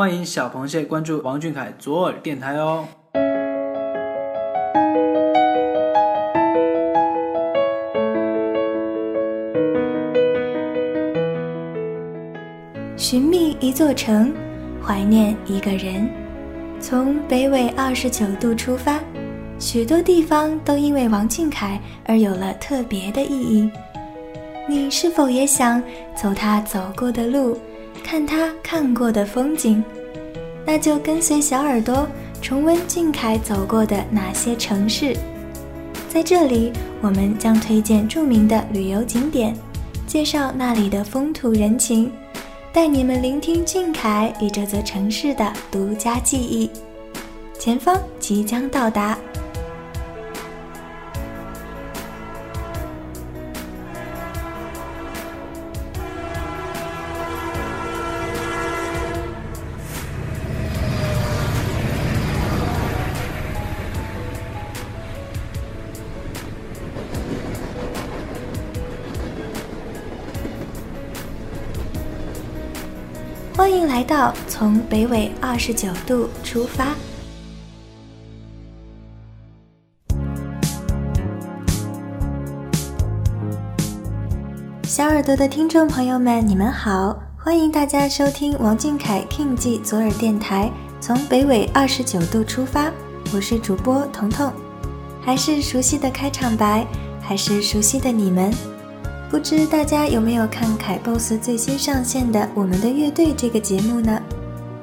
欢迎小螃蟹关注王俊凯左耳电台哦。寻觅一座城，怀念一个人。从北纬二十九度出发，许多地方都因为王俊凯而有了特别的意义。你是否也想走他走过的路，看他看过的风景？那就跟随小耳朵重温俊凯走过的哪些城市。在这里，我们将推荐著名的旅游景点，介绍那里的风土人情。带你们聆听俊凯与这座城市的独家记忆。前方即将到达。欢迎来到从北纬二十九度出发。小耳朵的听众朋友们，你们好！欢迎大家收听王俊凯 King 记左耳电台，从北纬二十九度出发。我是主播彤彤，还是熟悉的开场白，还是熟悉的你们。不知大家有没有看凯 boss 最新上线的《我们的乐队》这个节目呢？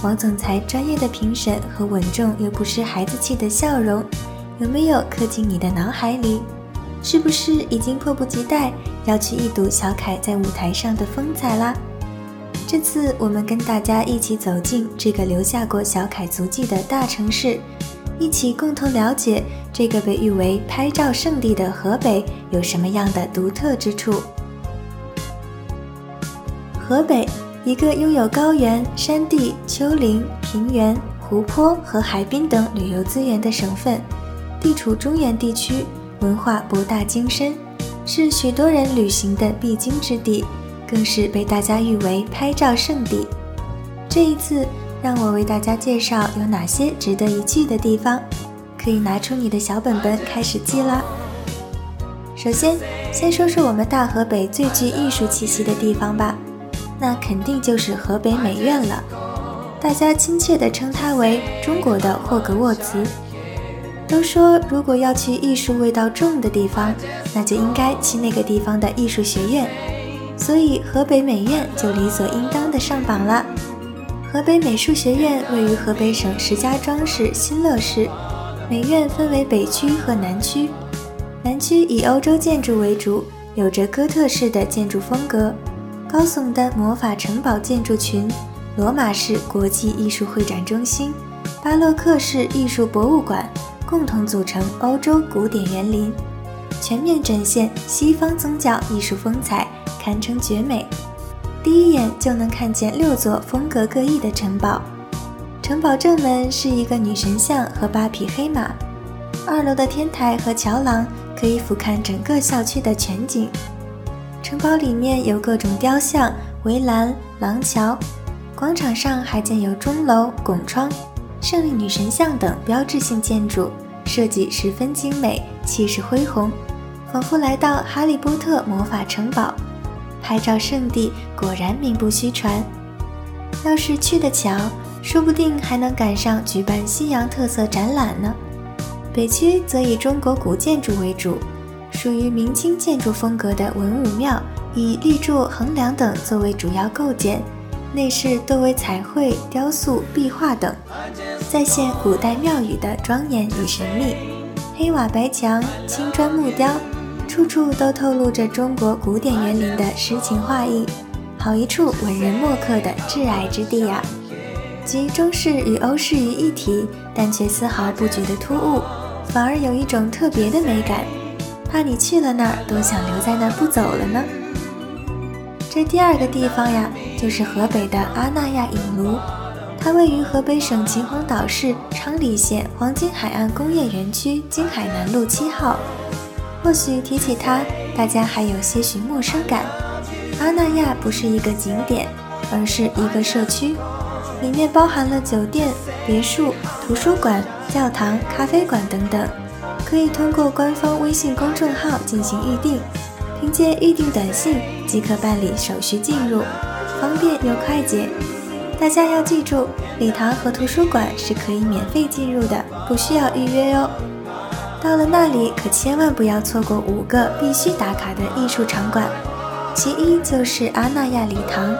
王总裁专业的评审和稳重又不失孩子气的笑容，有没有刻进你的脑海里？是不是已经迫不及待要去一睹小凯在舞台上的风采啦？这次我们跟大家一起走进这个留下过小凯足迹的大城市，一起共同了解。这个被誉为拍照圣地的河北有什么样的独特之处？河北，一个拥有高原、山地、丘陵、平原、湖泊和海滨等旅游资源的省份，地处中原地区，文化博大精深，是许多人旅行的必经之地，更是被大家誉为拍照圣地。这一次，让我为大家介绍有哪些值得一去的地方。可以拿出你的小本本开始记啦。首先，先说说我们大河北最具艺术气息的地方吧，那肯定就是河北美院了。大家亲切地称它为中国的霍格沃茨。都说如果要去艺术味道重的地方，那就应该去那个地方的艺术学院，所以河北美院就理所应当的上榜了。河北美术学院位于河北省石家庄市新乐市。美院分为北区和南区，南区以欧洲建筑为主，有着哥特式的建筑风格，高耸的魔法城堡建筑群，罗马式国际艺术会展中心，巴洛克式艺术博物馆，共同组成欧洲古典园林，全面展现西方宗教艺术风采，堪称绝美。第一眼就能看见六座风格各异的城堡。城堡正门是一个女神像和八匹黑马，二楼的天台和桥廊可以俯瞰整个校区的全景。城堡里面有各种雕像、围栏、廊桥，广场上还建有钟楼、拱窗、胜利女神像等标志性建筑，设计十分精美，气势恢宏，仿佛来到哈利波特魔法城堡。拍照圣地果然名不虚传，要是去得巧。说不定还能赶上举办西洋特色展览呢。北区则以中国古建筑为主，属于明清建筑风格的文武庙，以立柱、横梁等作为主要构件，内饰多为彩绘、雕塑、壁画等，再现古代庙宇的庄严与神秘。黑瓦白墙、青砖木雕，处处都透露着中国古典园林的诗情画意，好一处文人墨客的挚爱之地呀！集中式与欧式于一体，但却丝毫不觉得突兀，反而有一种特别的美感，怕你去了那儿都想留在那儿不走了呢。这第二个地方呀，就是河北的阿那亚影炉，它位于河北省秦皇岛市昌黎县黄金海岸工业园区金海南路七号。或许提起它，大家还有些许陌生感。阿那亚不是一个景点，而是一个社区。里面包含了酒店、别墅、图书馆、教堂、咖啡馆等等，可以通过官方微信公众号进行预订，凭借预订短信即可办理手续进入，方便又快捷。大家要记住，礼堂和图书馆是可以免费进入的，不需要预约哟。到了那里，可千万不要错过五个必须打卡的艺术场馆。其一就是阿那亚礼堂，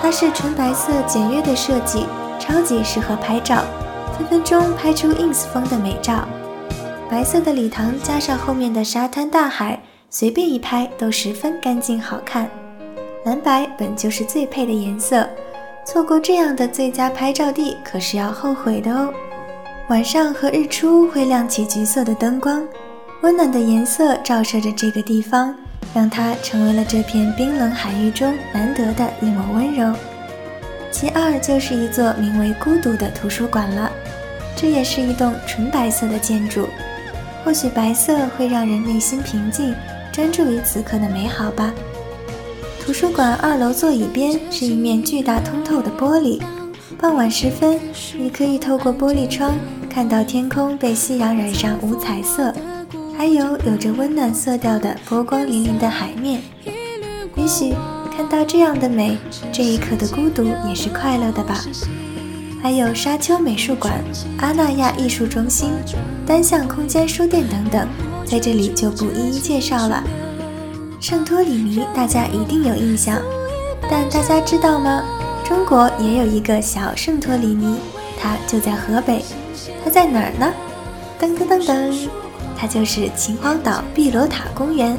它是纯白色简约的设计，超级适合拍照，分分钟拍出 ins 风的美照。白色的礼堂加上后面的沙滩大海，随便一拍都十分干净好看。蓝白本就是最配的颜色。错过这样的最佳拍照地，可是要后悔的哦。晚上和日出会亮起橘色的灯光，温暖的颜色照射着这个地方，让它成为了这片冰冷海域中难得的一抹温柔。其二就是一座名为“孤独”的图书馆了，这也是一栋纯白色的建筑。或许白色会让人内心平静，专注于此刻的美好吧。图书馆二楼座椅边是一面巨大通透的玻璃，傍晚时分，你可以透过玻璃窗看到天空被夕阳染上五彩色，还有有着温暖色调的波光粼粼的海面。也许看到这样的美，这一刻的孤独也是快乐的吧。还有沙丘美术馆、阿那亚艺术中心、单向空间书店等等，在这里就不一一介绍了。圣托里尼，大家一定有印象，但大家知道吗？中国也有一个小圣托里尼，它就在河北。它在哪儿呢？噔噔噔噔，它就是秦皇岛碧螺塔公园。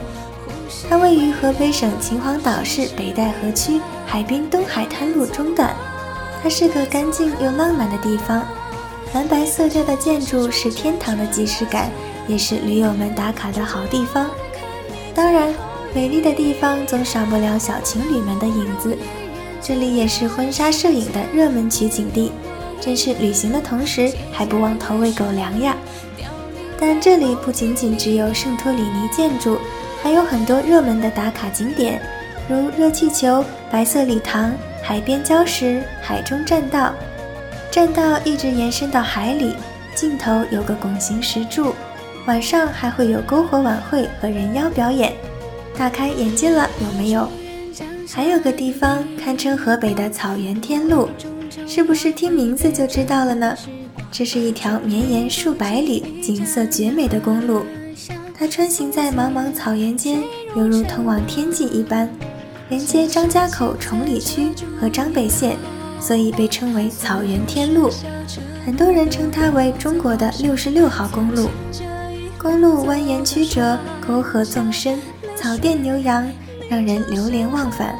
它位于河北省秦皇岛市北戴河区海滨东海滩路中段。它是个干净又浪漫的地方，蓝白色调的建筑是天堂的即视感，也是驴友们打卡的好地方。当然。美丽的地方总少不了小情侣们的影子，这里也是婚纱摄影的热门取景地，真是旅行的同时还不忘投喂狗粮呀！但这里不仅仅只有圣托里尼建筑，还有很多热门的打卡景点，如热气球、白色礼堂、海边礁石、海中栈道。栈道一直延伸到海里，尽头有个拱形石柱，晚上还会有篝火晚会和人妖表演。大开眼界了，有没有？还有个地方堪称河北的草原天路，是不是听名字就知道了呢？这是一条绵延数百里、景色绝美的公路，它穿行在茫茫草原间，犹如通往天际一般，连接张家口崇礼区和张北县，所以被称为草原天路。很多人称它为中国的六十六号公路。公路蜿蜒曲折，沟壑纵深。草甸牛羊，让人流连忘返。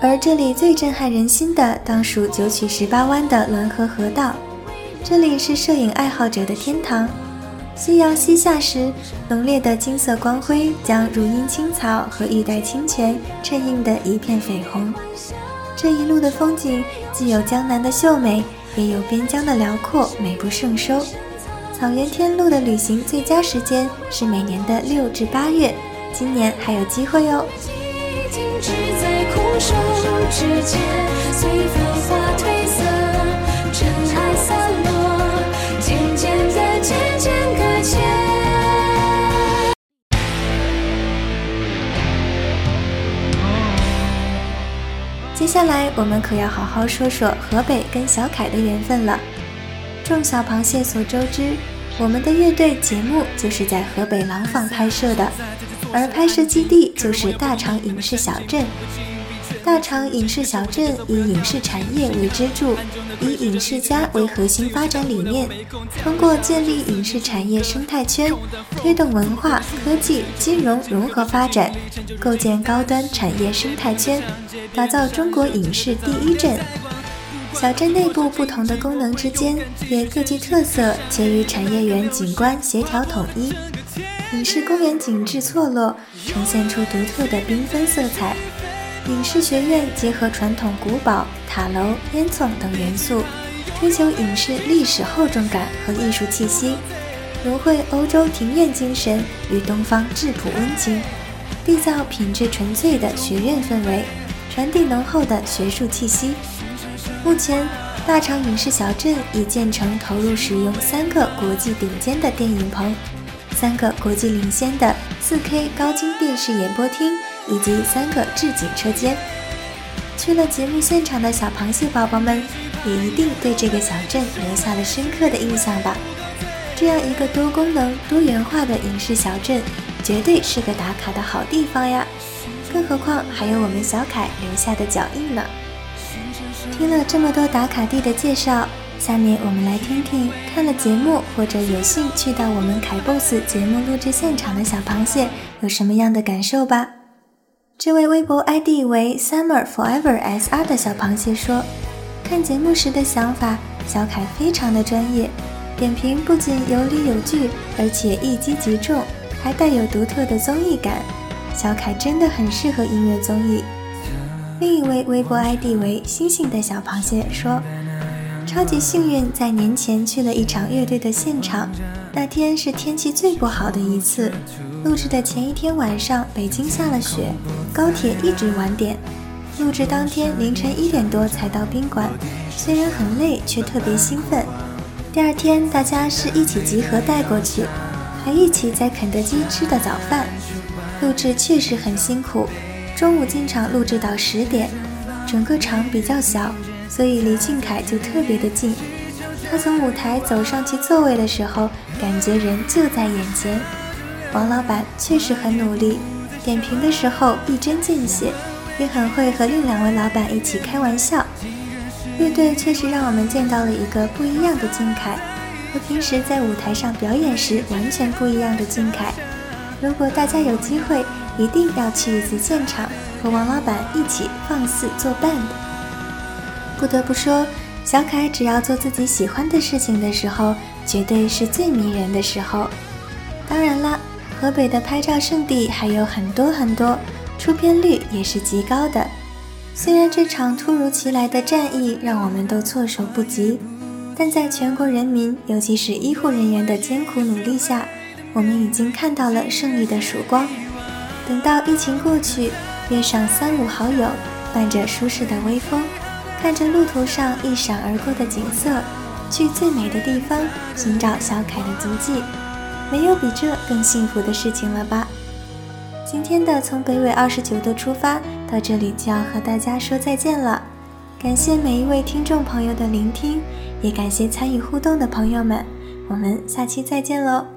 而这里最震撼人心的，当属九曲十八弯的滦河河道。这里是摄影爱好者的天堂。夕阳西下时，浓烈的金色光辉将如茵青草和玉带清泉衬映得一片绯红。这一路的风景，既有江南的秀美，也有边疆的辽阔，美不胜收。草原天路的旅行最佳时间是每年的六至八月。今年还有机会哦接下来我们可要好好说说河北跟小凯的缘分了。众小螃蟹所周知，我们的乐队节目就是在河北廊坊拍摄的。而拍摄基地就是大厂影视小镇。大厂影视小镇以影视产业为支柱，以影视家为核心发展理念，通过建立影视产业生态圈，推动文化、科技、金融融合发展，构建高端产业生态圈，打造中国影视第一镇。小镇内部不同的功能之间也各具特色，且与产业园景观协调统一。影视公园景致错落，呈现出独特的缤纷色彩。影视学院结合传统古堡、塔楼、烟囱等元素，追求影视历史厚重感和艺术气息，融汇欧洲庭院精神与东方质朴温情，缔造品质纯粹的学院氛围，传递浓厚的学术气息。目前，大厂影视小镇已建成，投入使用三个国际顶尖的电影棚，三个国际领先的 4K 高清电视演播厅，以及三个置景车间。去了节目现场的小螃蟹宝宝们，也一定对这个小镇留下了深刻的印象吧？这样一个多功能、多元化的影视小镇，绝对是个打卡的好地方呀！更何况还有我们小凯留下的脚印呢。听了这么多打卡地的介绍，下面我们来听听看了节目或者有幸去到我们凯 boss 节目录制现场的小螃蟹有什么样的感受吧。这位微博 ID 为 Summer Forever SR 的小螃蟹说：“看节目时的想法，小凯非常的专业，点评不仅有理有据，而且一击即中，还带有独特的综艺感。小凯真的很适合音乐综艺。”另一位微博 ID 为星星的小螃蟹说：“超级幸运，在年前去了一场乐队的现场，那天是天气最不好的一次。录制的前一天晚上，北京下了雪，高铁一直晚点。录制当天凌晨一点多才到宾馆，虽然很累，却特别兴奋。第二天大家是一起集合带过去，还一起在肯德基吃的早饭。录制确实很辛苦。”中午进场录制到十点，整个场比较小，所以离俊凯就特别的近。他从舞台走上去座位的时候，感觉人就在眼前。王老板确实很努力，点评的时候一针见血，也很会和另两位老板一起开玩笑。乐队确实让我们见到了一个不一样的俊凯，和平时在舞台上表演时完全不一样的俊凯。如果大家有机会，一定要去一次现场，和王老板一起放肆作伴。不得不说，小凯只要做自己喜欢的事情的时候，绝对是最迷人的时候。当然啦，河北的拍照圣地还有很多很多，出片率也是极高的。虽然这场突如其来的战役让我们都措手不及，但在全国人民，尤其是医护人员的艰苦努力下，我们已经看到了胜利的曙光。等到疫情过去，约上三五好友，伴着舒适的微风，看着路途上一闪而过的景色，去最美的地方寻找小凯的足迹，没有比这更幸福的事情了吧？今天的从北纬二十九度出发到这里就要和大家说再见了，感谢每一位听众朋友的聆听，也感谢参与互动的朋友们，我们下期再见喽！